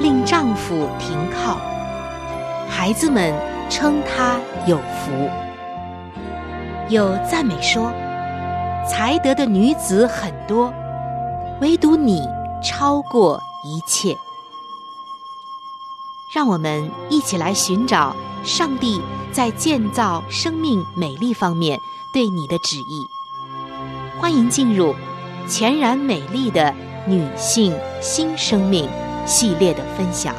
令丈夫停靠，孩子们称她有福。有赞美说，才德的女子很多，唯独你超过一切。让我们一起来寻找上帝在建造生命美丽方面对你的旨意。欢迎进入全然美丽的女性新生命。系列的分享。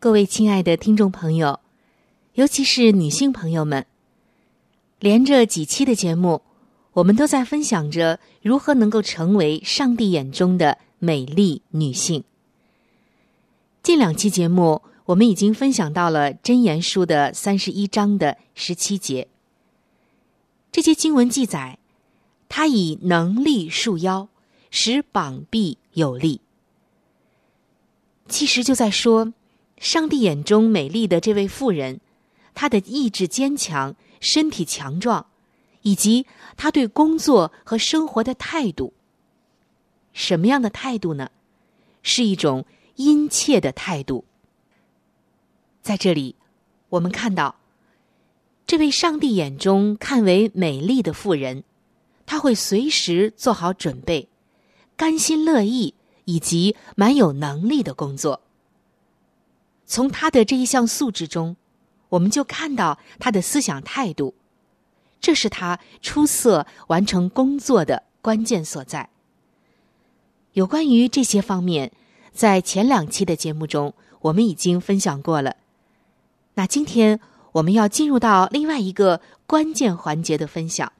各位亲爱的听众朋友，尤其是女性朋友们，连着几期的节目，我们都在分享着如何能够成为上帝眼中的美丽女性。近两期节目。我们已经分享到了《真言书》的三十一章的十七节。这些经文记载，他以能力束腰，使膀臂有力。其实就在说，上帝眼中美丽的这位妇人，她的意志坚强，身体强壮，以及她对工作和生活的态度。什么样的态度呢？是一种殷切的态度。在这里，我们看到，这位上帝眼中看为美丽的妇人，她会随时做好准备，甘心乐意以及蛮有能力的工作。从她的这一项素质中，我们就看到她的思想态度，这是她出色完成工作的关键所在。有关于这些方面，在前两期的节目中，我们已经分享过了。那今天我们要进入到另外一个关键环节的分享，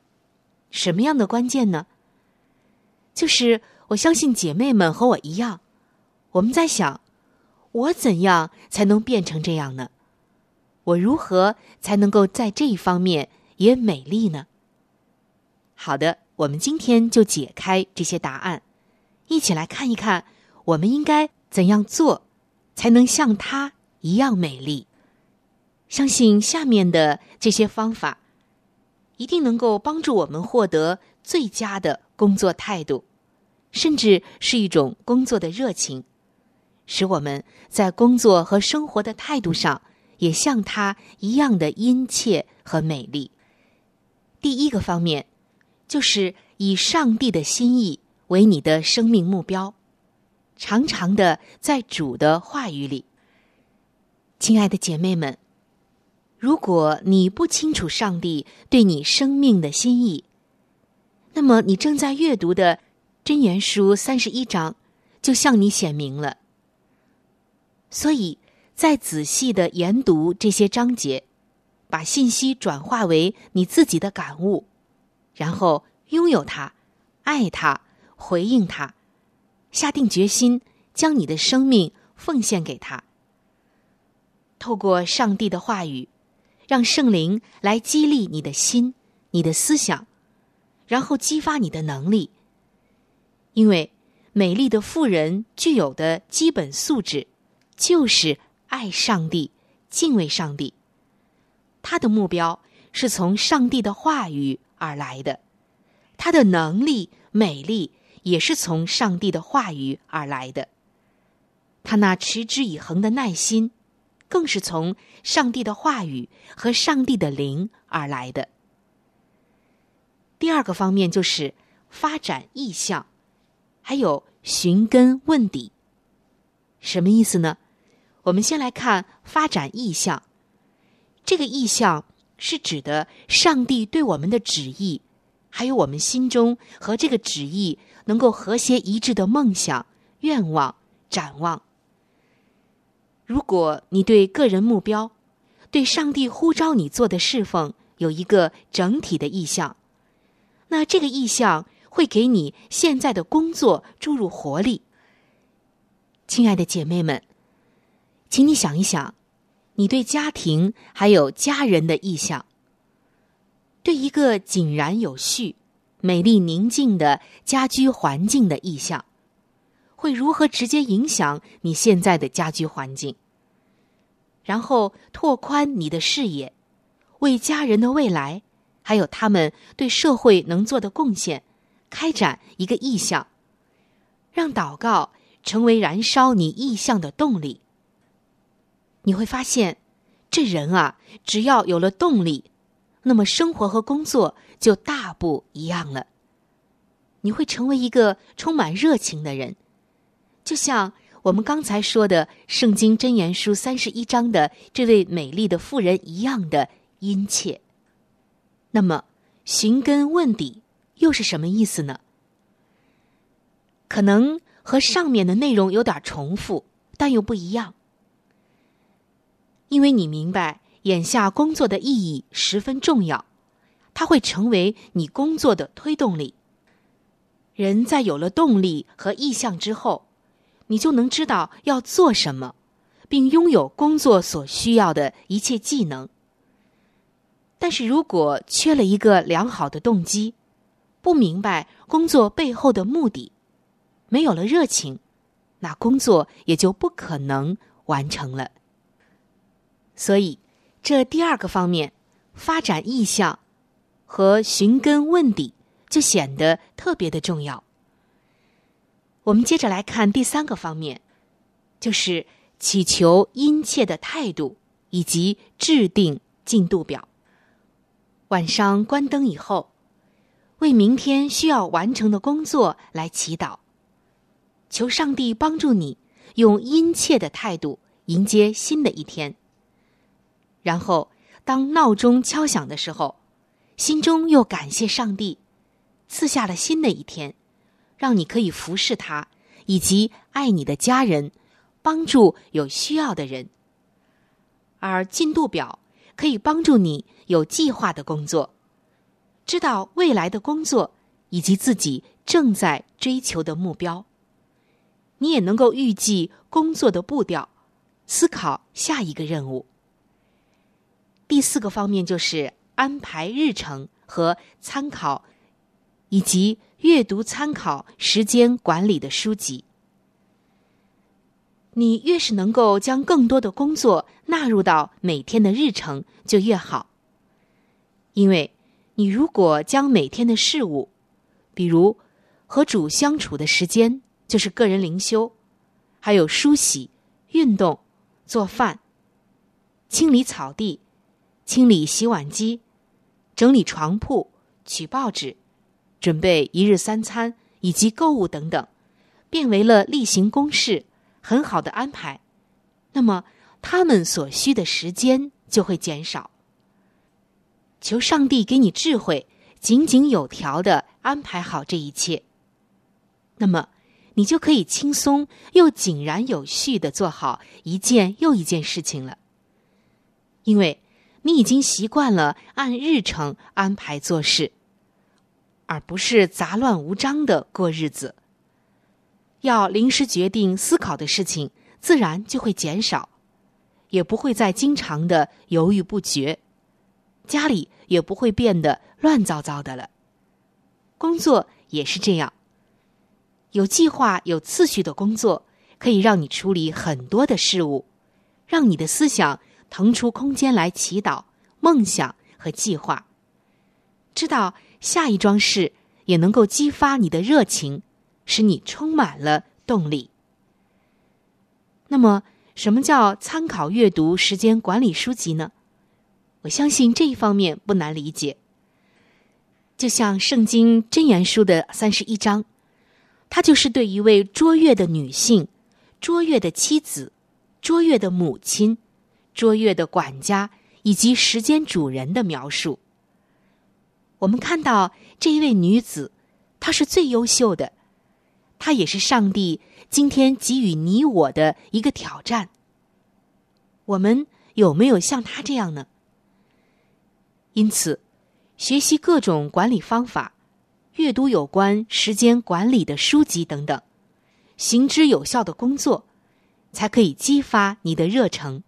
什么样的关键呢？就是我相信姐妹们和我一样，我们在想，我怎样才能变成这样呢？我如何才能够在这一方面也美丽呢？好的，我们今天就解开这些答案，一起来看一看，我们应该怎样做，才能像她一样美丽。相信下面的这些方法，一定能够帮助我们获得最佳的工作态度，甚至是一种工作的热情，使我们在工作和生活的态度上也像他一样的殷切和美丽。第一个方面，就是以上帝的心意为你的生命目标，常常的在主的话语里。亲爱的姐妹们，如果你不清楚上帝对你生命的心意，那么你正在阅读的箴言书三十一章就向你显明了。所以再仔细的研读这些章节，把信息转化为你自己的感悟，然后拥有它，爱它，回应它，下定决心将你的生命奉献给他。透过上帝的话语，让圣灵来激励你的心、你的思想，然后激发你的能力。因为美丽的妇人具有的基本素质，就是爱上帝、敬畏上帝。她的目标是从上帝的话语而来的，她的能力、美丽也是从上帝的话语而来的。她那持之以恒的耐心。更是从上帝的话语和上帝的灵而来的。第二个方面就是发展意向，还有寻根问底。什么意思呢？我们先来看发展意向。这个意向是指的上帝对我们的旨意，还有我们心中和这个旨意能够和谐一致的梦想、愿望、展望。如果你对个人目标、对上帝呼召你做的侍奉有一个整体的意向，那这个意向会给你现在的工作注入活力。亲爱的姐妹们，请你想一想，你对家庭还有家人的意向，对一个井然有序、美丽宁静的家居环境的意向。会如何直接影响你现在的家居环境？然后拓宽你的视野，为家人的未来，还有他们对社会能做的贡献，开展一个意向，让祷告成为燃烧你意向的动力。你会发现，这人啊，只要有了动力，那么生活和工作就大不一样了。你会成为一个充满热情的人。就像我们刚才说的《圣经真言书》三十一章的这位美丽的妇人一样的殷切。那么，寻根问底又是什么意思呢？可能和上面的内容有点重复，但又不一样。因为你明白，眼下工作的意义十分重要，它会成为你工作的推动力。人在有了动力和意向之后。你就能知道要做什么，并拥有工作所需要的一切技能。但是如果缺了一个良好的动机，不明白工作背后的目的，没有了热情，那工作也就不可能完成了。所以，这第二个方面，发展意向和寻根问底，就显得特别的重要。我们接着来看第三个方面，就是祈求殷切的态度以及制定进度表。晚上关灯以后，为明天需要完成的工作来祈祷，求上帝帮助你用殷切的态度迎接新的一天。然后，当闹钟敲响的时候，心中又感谢上帝赐下了新的一天。让你可以服侍他，以及爱你的家人，帮助有需要的人。而进度表可以帮助你有计划的工作，知道未来的工作以及自己正在追求的目标。你也能够预计工作的步调，思考下一个任务。第四个方面就是安排日程和参考，以及。阅读参考时间管理的书籍，你越是能够将更多的工作纳入到每天的日程，就越好。因为，你如果将每天的事物，比如和主相处的时间，就是个人灵修，还有梳洗、运动、做饭、清理草地、清理洗碗机、整理床铺、取报纸。准备一日三餐以及购物等等，变为了例行公事，很好的安排，那么他们所需的时间就会减少。求上帝给你智慧，井井有条的安排好这一切，那么你就可以轻松又井然有序的做好一件又一件事情了，因为你已经习惯了按日程安排做事。而不是杂乱无章的过日子。要临时决定思考的事情，自然就会减少，也不会再经常的犹豫不决，家里也不会变得乱糟糟的了。工作也是这样，有计划、有次序的工作，可以让你处理很多的事物，让你的思想腾出空间来祈祷、梦想和计划，知道。下一桩事也能够激发你的热情，使你充满了动力。那么，什么叫参考阅读时间管理书籍呢？我相信这一方面不难理解。就像《圣经箴言书》的三十一章，它就是对一位卓越的女性、卓越的妻子、卓越的母亲、卓越的管家以及时间主人的描述。我们看到这一位女子，她是最优秀的，她也是上帝今天给予你我的一个挑战。我们有没有像她这样呢？因此，学习各种管理方法，阅读有关时间管理的书籍等等，行之有效的工作，才可以激发你的热诚，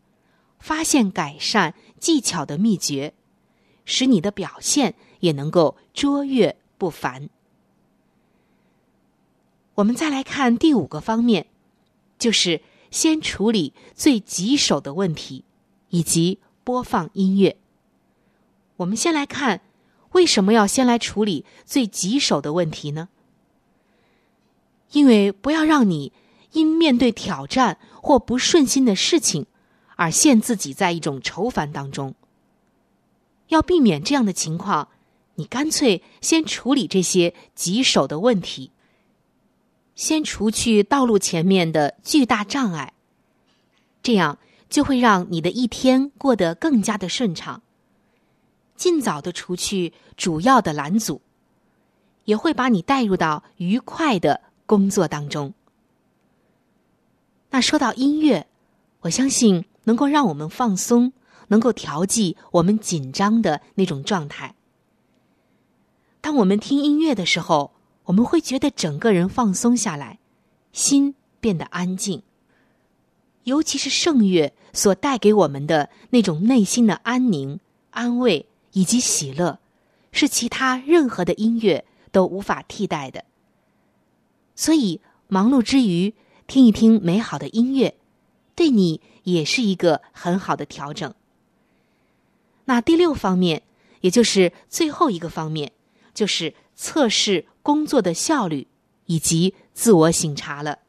发现改善技巧的秘诀，使你的表现。也能够卓越不凡。我们再来看第五个方面，就是先处理最棘手的问题，以及播放音乐。我们先来看，为什么要先来处理最棘手的问题呢？因为不要让你因面对挑战或不顺心的事情，而陷自己在一种愁烦当中。要避免这样的情况。你干脆先处理这些棘手的问题，先除去道路前面的巨大障碍，这样就会让你的一天过得更加的顺畅。尽早的除去主要的拦阻，也会把你带入到愉快的工作当中。那说到音乐，我相信能够让我们放松，能够调剂我们紧张的那种状态。当我们听音乐的时候，我们会觉得整个人放松下来，心变得安静。尤其是圣乐所带给我们的那种内心的安宁、安慰以及喜乐，是其他任何的音乐都无法替代的。所以，忙碌之余听一听美好的音乐，对你也是一个很好的调整。那第六方面，也就是最后一个方面。就是测试工作的效率以及自我省察了。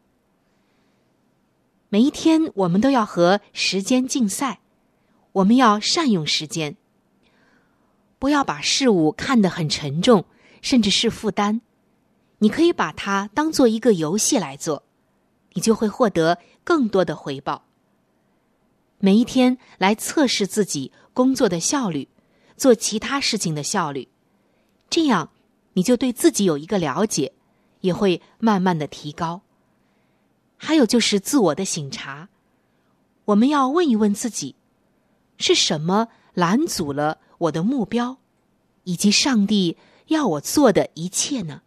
每一天，我们都要和时间竞赛，我们要善用时间，不要把事物看得很沉重，甚至是负担。你可以把它当做一个游戏来做，你就会获得更多的回报。每一天来测试自己工作的效率，做其他事情的效率。这样，你就对自己有一个了解，也会慢慢的提高。还有就是自我的省察，我们要问一问自己，是什么拦阻了我的目标，以及上帝要我做的一切呢？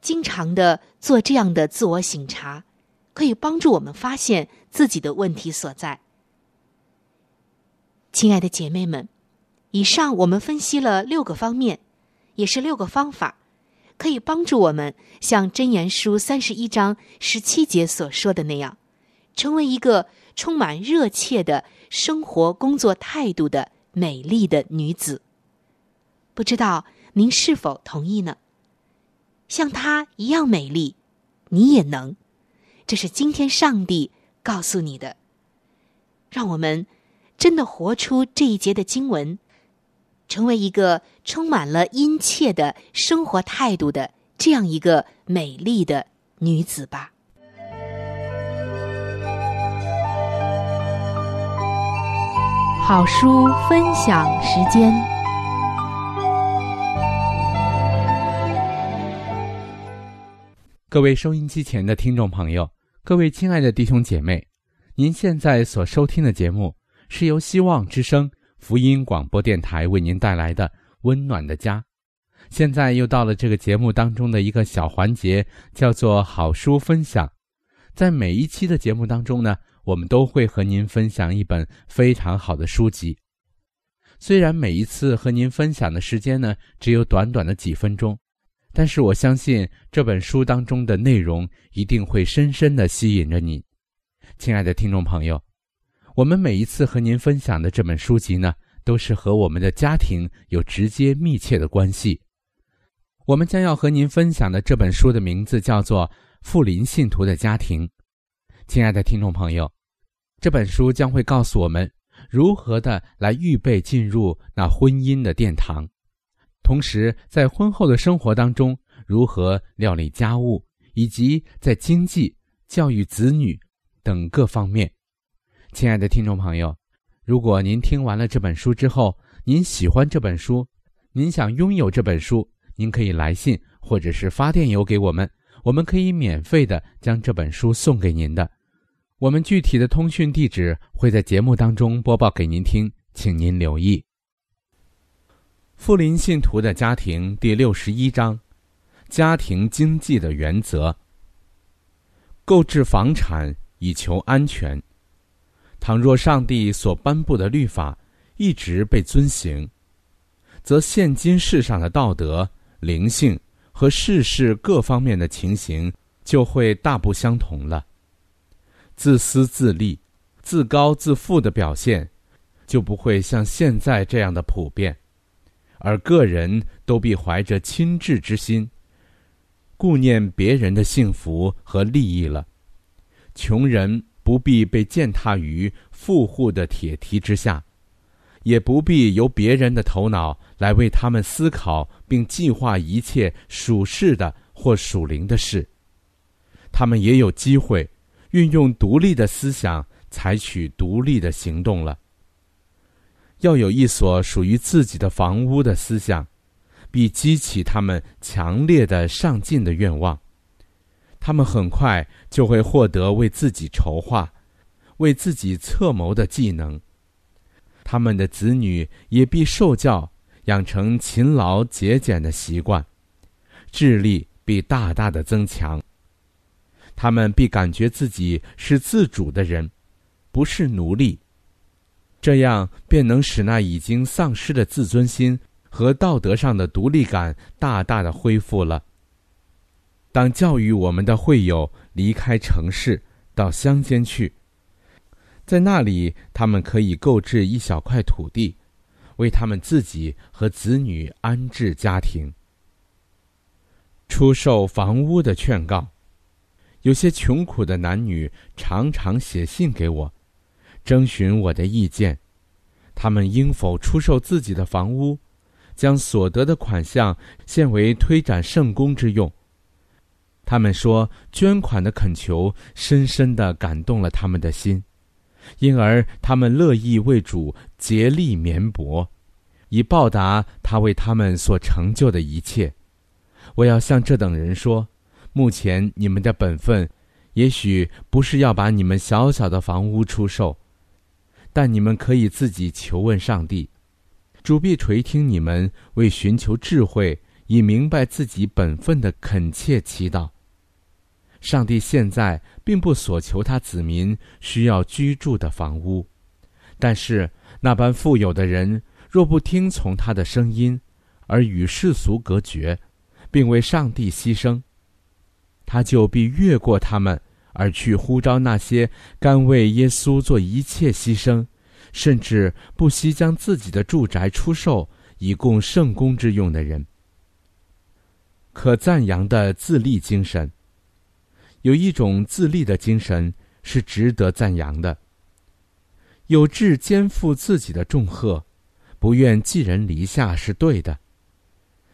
经常的做这样的自我省察，可以帮助我们发现自己的问题所在。亲爱的姐妹们。以上我们分析了六个方面，也是六个方法，可以帮助我们像《真言书》三十一章十七节所说的那样，成为一个充满热切的生活工作态度的美丽的女子。不知道您是否同意呢？像她一样美丽，你也能。这是今天上帝告诉你的。让我们真的活出这一节的经文。成为一个充满了殷切的生活态度的这样一个美丽的女子吧。好书分享时间。各位收音机前的听众朋友，各位亲爱的弟兄姐妹，您现在所收听的节目是由希望之声福音广播电台为您带来的《温暖的家》。现在又到了这个节目当中的一个小环节，叫做好书分享。在每一期的节目当中呢。我们都会和您分享一本非常好的书籍，虽然每一次和您分享的时间呢只有短短的几分钟，但是我相信这本书当中的内容一定会深深的吸引着你，亲爱的听众朋友。我们每一次和您分享的这本书籍呢，都是和我们的家庭有直接密切的关系。我们将要和您分享的这本书的名字叫做《富林信徒的家庭》。亲爱的听众朋友，这本书将会告诉我们如何的来预备进入那婚姻的殿堂，同时在婚后的生活当中如何料理家务，以及在经济、教育子女等各方面。亲爱的听众朋友，如果您听完了这本书之后，您喜欢这本书，您想拥有这本书，您可以来信或者是发电邮给我们。我们可以免费的将这本书送给您的，我们具体的通讯地址会在节目当中播报给您听，请您留意。富林信徒的家庭第六十一章：家庭经济的原则。购置房产以求安全。倘若上帝所颁布的律法一直被遵行，则现今世上的道德灵性。和世事各方面的情形就会大不相同了。自私自利、自高自负的表现，就不会像现在这样的普遍，而个人都必怀着亲智之心，顾念别人的幸福和利益了。穷人不必被践踏于富户的铁蹄之下。也不必由别人的头脑来为他们思考并计划一切属世的或属灵的事。他们也有机会运用独立的思想，采取独立的行动了。要有一所属于自己的房屋的思想，必激起他们强烈的上进的愿望。他们很快就会获得为自己筹划、为自己策谋的技能。他们的子女也必受教，养成勤劳节俭的习惯，智力必大大的增强。他们必感觉自己是自主的人，不是奴隶。这样便能使那已经丧失的自尊心和道德上的独立感大大的恢复了。当教育我们的会友离开城市到乡间去。在那里，他们可以购置一小块土地，为他们自己和子女安置家庭。出售房屋的劝告，有些穷苦的男女常常写信给我，征询我的意见。他们应否出售自己的房屋，将所得的款项献为推展圣功之用？他们说，捐款的恳求深深的感动了他们的心。因而，他们乐意为主竭力绵薄，以报答他为他们所成就的一切。我要向这等人说：目前你们的本分，也许不是要把你们小小的房屋出售，但你们可以自己求问上帝，主必垂听你们为寻求智慧以明白自己本分的恳切祈祷。上帝现在并不所求他子民需要居住的房屋，但是那般富有的人若不听从他的声音，而与世俗隔绝，并为上帝牺牲，他就必越过他们而去呼召那些甘为耶稣做一切牺牲，甚至不惜将自己的住宅出售以供圣公之用的人。可赞扬的自立精神。有一种自立的精神是值得赞扬的。有志肩负自己的重荷，不愿寄人篱下是对的。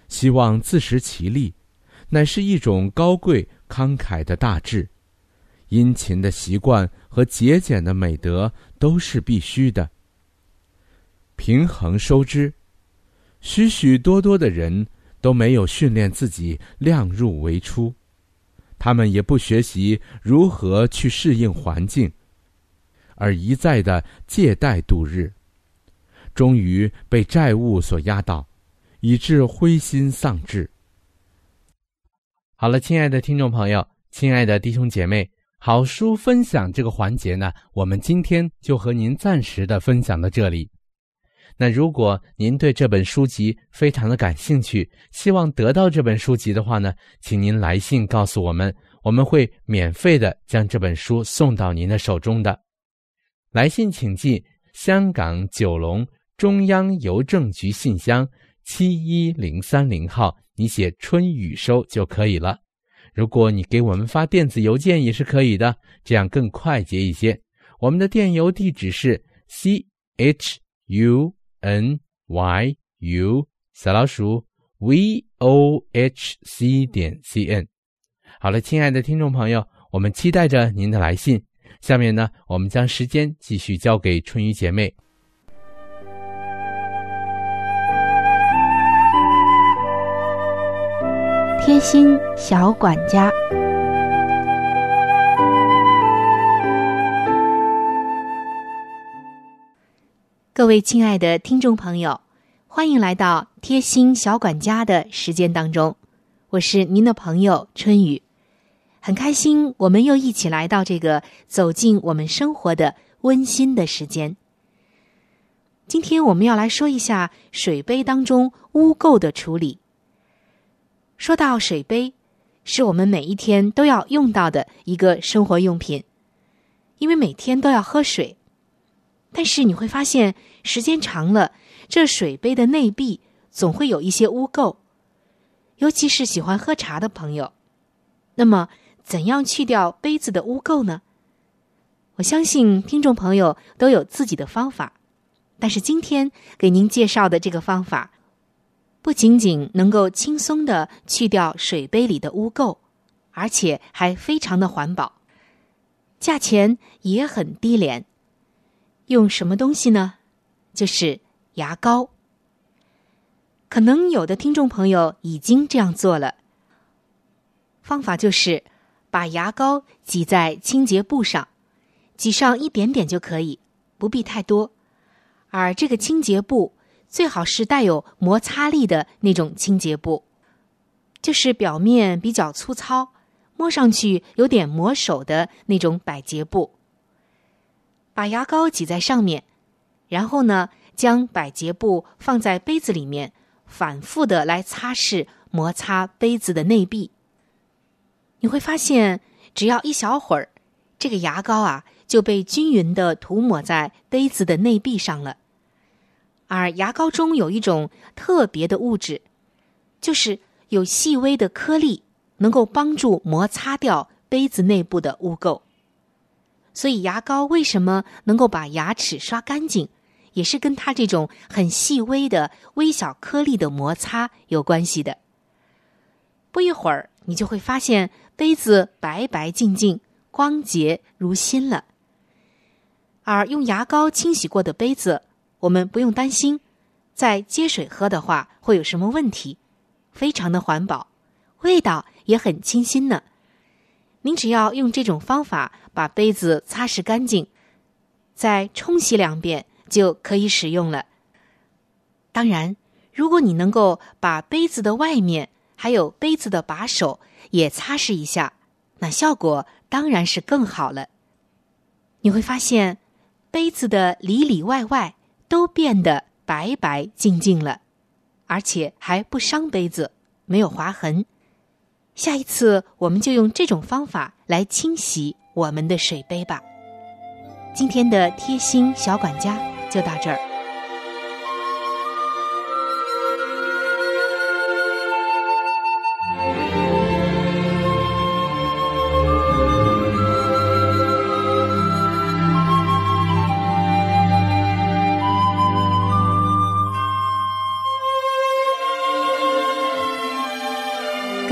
希望自食其力，乃是一种高贵慷慨的大志。殷勤的习惯和节俭的美德都是必须的。平衡收支，许许多多的人都没有训练自己量入为出，他们也不学习如何去适应环境，而一再的借贷度日，终于被债务所压倒，以致灰心丧志。好了，亲爱的听众朋友，亲爱的弟兄姐妹。好书分享这个环节呢，我们今天就和您暂时的分享到这里。那如果您对这本书籍非常的感兴趣，希望得到这本书籍的话呢，请您来信告诉我们，我们会免费的将这本书送到您的手中的。来信请寄香港九龙中央邮政局信箱七一零三零号，你写“春雨收”就可以了。如果你给我们发电子邮件也是可以的，这样更快捷一些。我们的电邮地址是 c h u n y u 小老鼠 v o h c 点 c n。好了，亲爱的听众朋友，我们期待着您的来信。下面呢，我们将时间继续交给春雨姐妹。贴心小管家，各位亲爱的听众朋友，欢迎来到贴心小管家的时间当中，我是您的朋友春雨，很开心我们又一起来到这个走进我们生活的温馨的时间。今天我们要来说一下水杯当中污垢的处理。说到水杯，是我们每一天都要用到的一个生活用品，因为每天都要喝水。但是你会发现，时间长了，这水杯的内壁总会有一些污垢，尤其是喜欢喝茶的朋友。那么，怎样去掉杯子的污垢呢？我相信听众朋友都有自己的方法，但是今天给您介绍的这个方法。不仅仅能够轻松的去掉水杯里的污垢，而且还非常的环保，价钱也很低廉。用什么东西呢？就是牙膏。可能有的听众朋友已经这样做了。方法就是把牙膏挤在清洁布上，挤上一点点就可以，不必太多。而这个清洁布。最好是带有摩擦力的那种清洁布，就是表面比较粗糙、摸上去有点磨手的那种百洁布。把牙膏挤在上面，然后呢，将百洁布放在杯子里面，反复的来擦拭、摩擦杯子的内壁。你会发现，只要一小会儿，这个牙膏啊就被均匀的涂抹在杯子的内壁上了。而牙膏中有一种特别的物质，就是有细微的颗粒，能够帮助摩擦掉杯子内部的污垢。所以，牙膏为什么能够把牙齿刷干净，也是跟它这种很细微的微小颗粒的摩擦有关系的。不一会儿，你就会发现杯子白白净净、光洁如新了。而用牙膏清洗过的杯子。我们不用担心，在接水喝的话会有什么问题，非常的环保，味道也很清新呢。您只要用这种方法把杯子擦拭干净，再冲洗两遍就可以使用了。当然，如果你能够把杯子的外面还有杯子的把手也擦拭一下，那效果当然是更好了。你会发现，杯子的里里外外。都变得白白净净了，而且还不伤杯子，没有划痕。下一次我们就用这种方法来清洗我们的水杯吧。今天的贴心小管家就到这儿。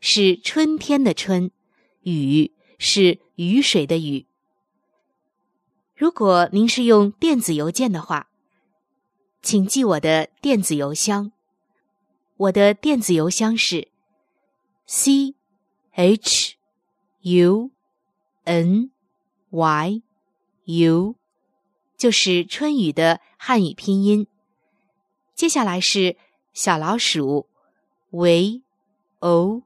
是春天的春，雨是雨水的雨。如果您是用电子邮件的话，请记我的电子邮箱。我的电子邮箱是 c h u n y u，就是春雨的汉语拼音。接下来是小老鼠 v o。